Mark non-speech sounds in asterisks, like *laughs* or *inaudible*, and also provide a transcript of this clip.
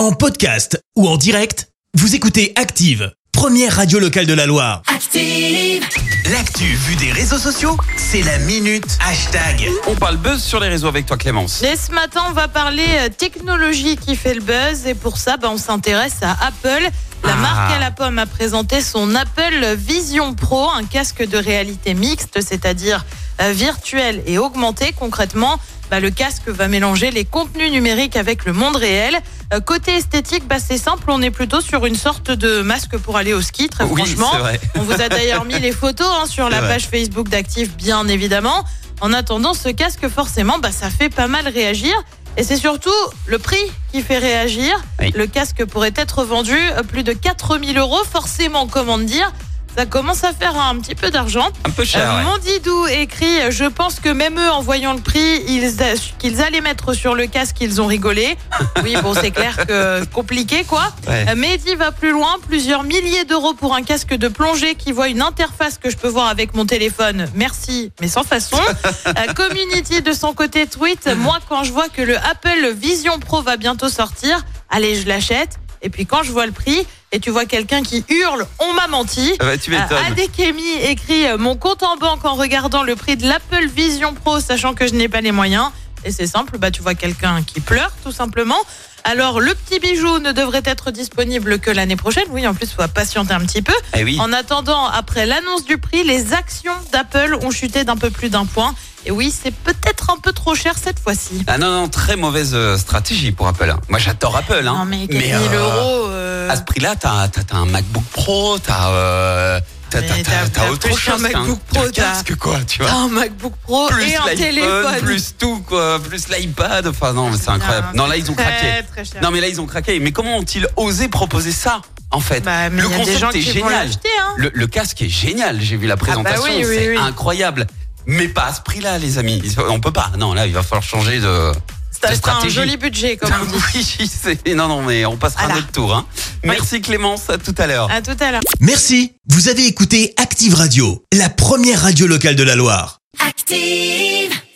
En podcast ou en direct, vous écoutez Active, première radio locale de la Loire. Active. L'actu vue des réseaux sociaux, c'est la minute hashtag. On parle buzz sur les réseaux avec toi Clémence. Et ce matin, on va parler euh, technologie qui fait le buzz. Et pour ça, bah, on s'intéresse à Apple. La Ah. marque à la pomme a présenté son Apple Vision Pro, un casque de réalité mixte, c'est-à-dire euh, virtuel et augmenté. Concrètement, bah, le casque va mélanger les contenus numériques avec le monde réel. Euh, côté esthétique, bah, c'est simple, on est plutôt sur une sorte de masque pour aller au ski, très Oui, franchement. vrai. On vous a d'ailleurs mis les photos hein, sur la vrai. page Facebook d'Active, bien évidemment. En attendant, ce casque, forcément, bah, ça fait pas mal réagir. Et c'est surtout le prix qui fait réagir. Oui. Le casque pourrait être vendu à plus de 4000 euros. Forcément, comment dire ça commence à faire un petit peu d'argent. Un peu cher. Euh, ouais. Mondidou écrit Je pense que même eux, en voyant le prix qu'ils allaient mettre sur le casque, ils ont rigolé. *laughs* Oui, bon, c'est clair que compliqué, quoi. Ouais. Euh, Mehdi va plus loin, plusieurs milliers d'euros pour un casque de plongée qui voit une interface que je peux voir avec mon téléphone. Merci, mais sans façon. *laughs* Euh, Community de son côté tweet, moi quand je vois que le Apple Vision Pro va bientôt sortir, allez je l'achète. Et puis quand je vois le prix et tu vois quelqu'un qui hurle, on m'a menti. Ah bah, tu m'étonnes. Euh, Adekemi écrit euh, mon compte en banque en regardant le prix de l'Apple Vision Pro, sachant que je n'ai pas les moyens. Et c'est simple, bah tu vois quelqu'un qui pleure tout simplement. Alors le petit bijou ne devrait être disponible que l'année prochaine. Oui, en plus, faut patienter un petit peu. Eh oui. En attendant, après l'annonce du prix, les actions d'Apple ont chuté d'un peu plus d'un point. Et oui, c'est peut-être un peu trop cher cette fois-ci. Ah non, non, très mauvaise euh, stratégie pour Apple. hein. Moi j'adore Apple. Hein. Non mais 4000 euh, euros. euh, À ce prix-là, t'as t'as un MacBook Pro, t'as euh, t'as- autre chose. t'as MacBook Pro, un t'as- casque quoi, tu vois. un MacBook Pro plus et un téléphone. plus tout quoi, plus l'iPad. Enfin non, mais c'est incroyable. Non, là ils ont très, craqué. Très cher. Non mais là ils ont craqué. Mais comment ont-ils osé proposer ça en fait Bah, Le concept est génial. Hein. Le, le casque est génial, j'ai vu la présentation, oui, oui, c'est oui. incroyable. Mais pas à ce prix-là, les amis. On peut pas. Non, là, il va falloir changer de. C'est un joli budget, comme on dit. *laughs* oui, non, non, mais on passera un autre tour. Hein. Merci Clémence, à tout à l'heure. À tout à l'heure. Merci, vous avez écouté Active Radio, la première radio locale de la Loire. Active.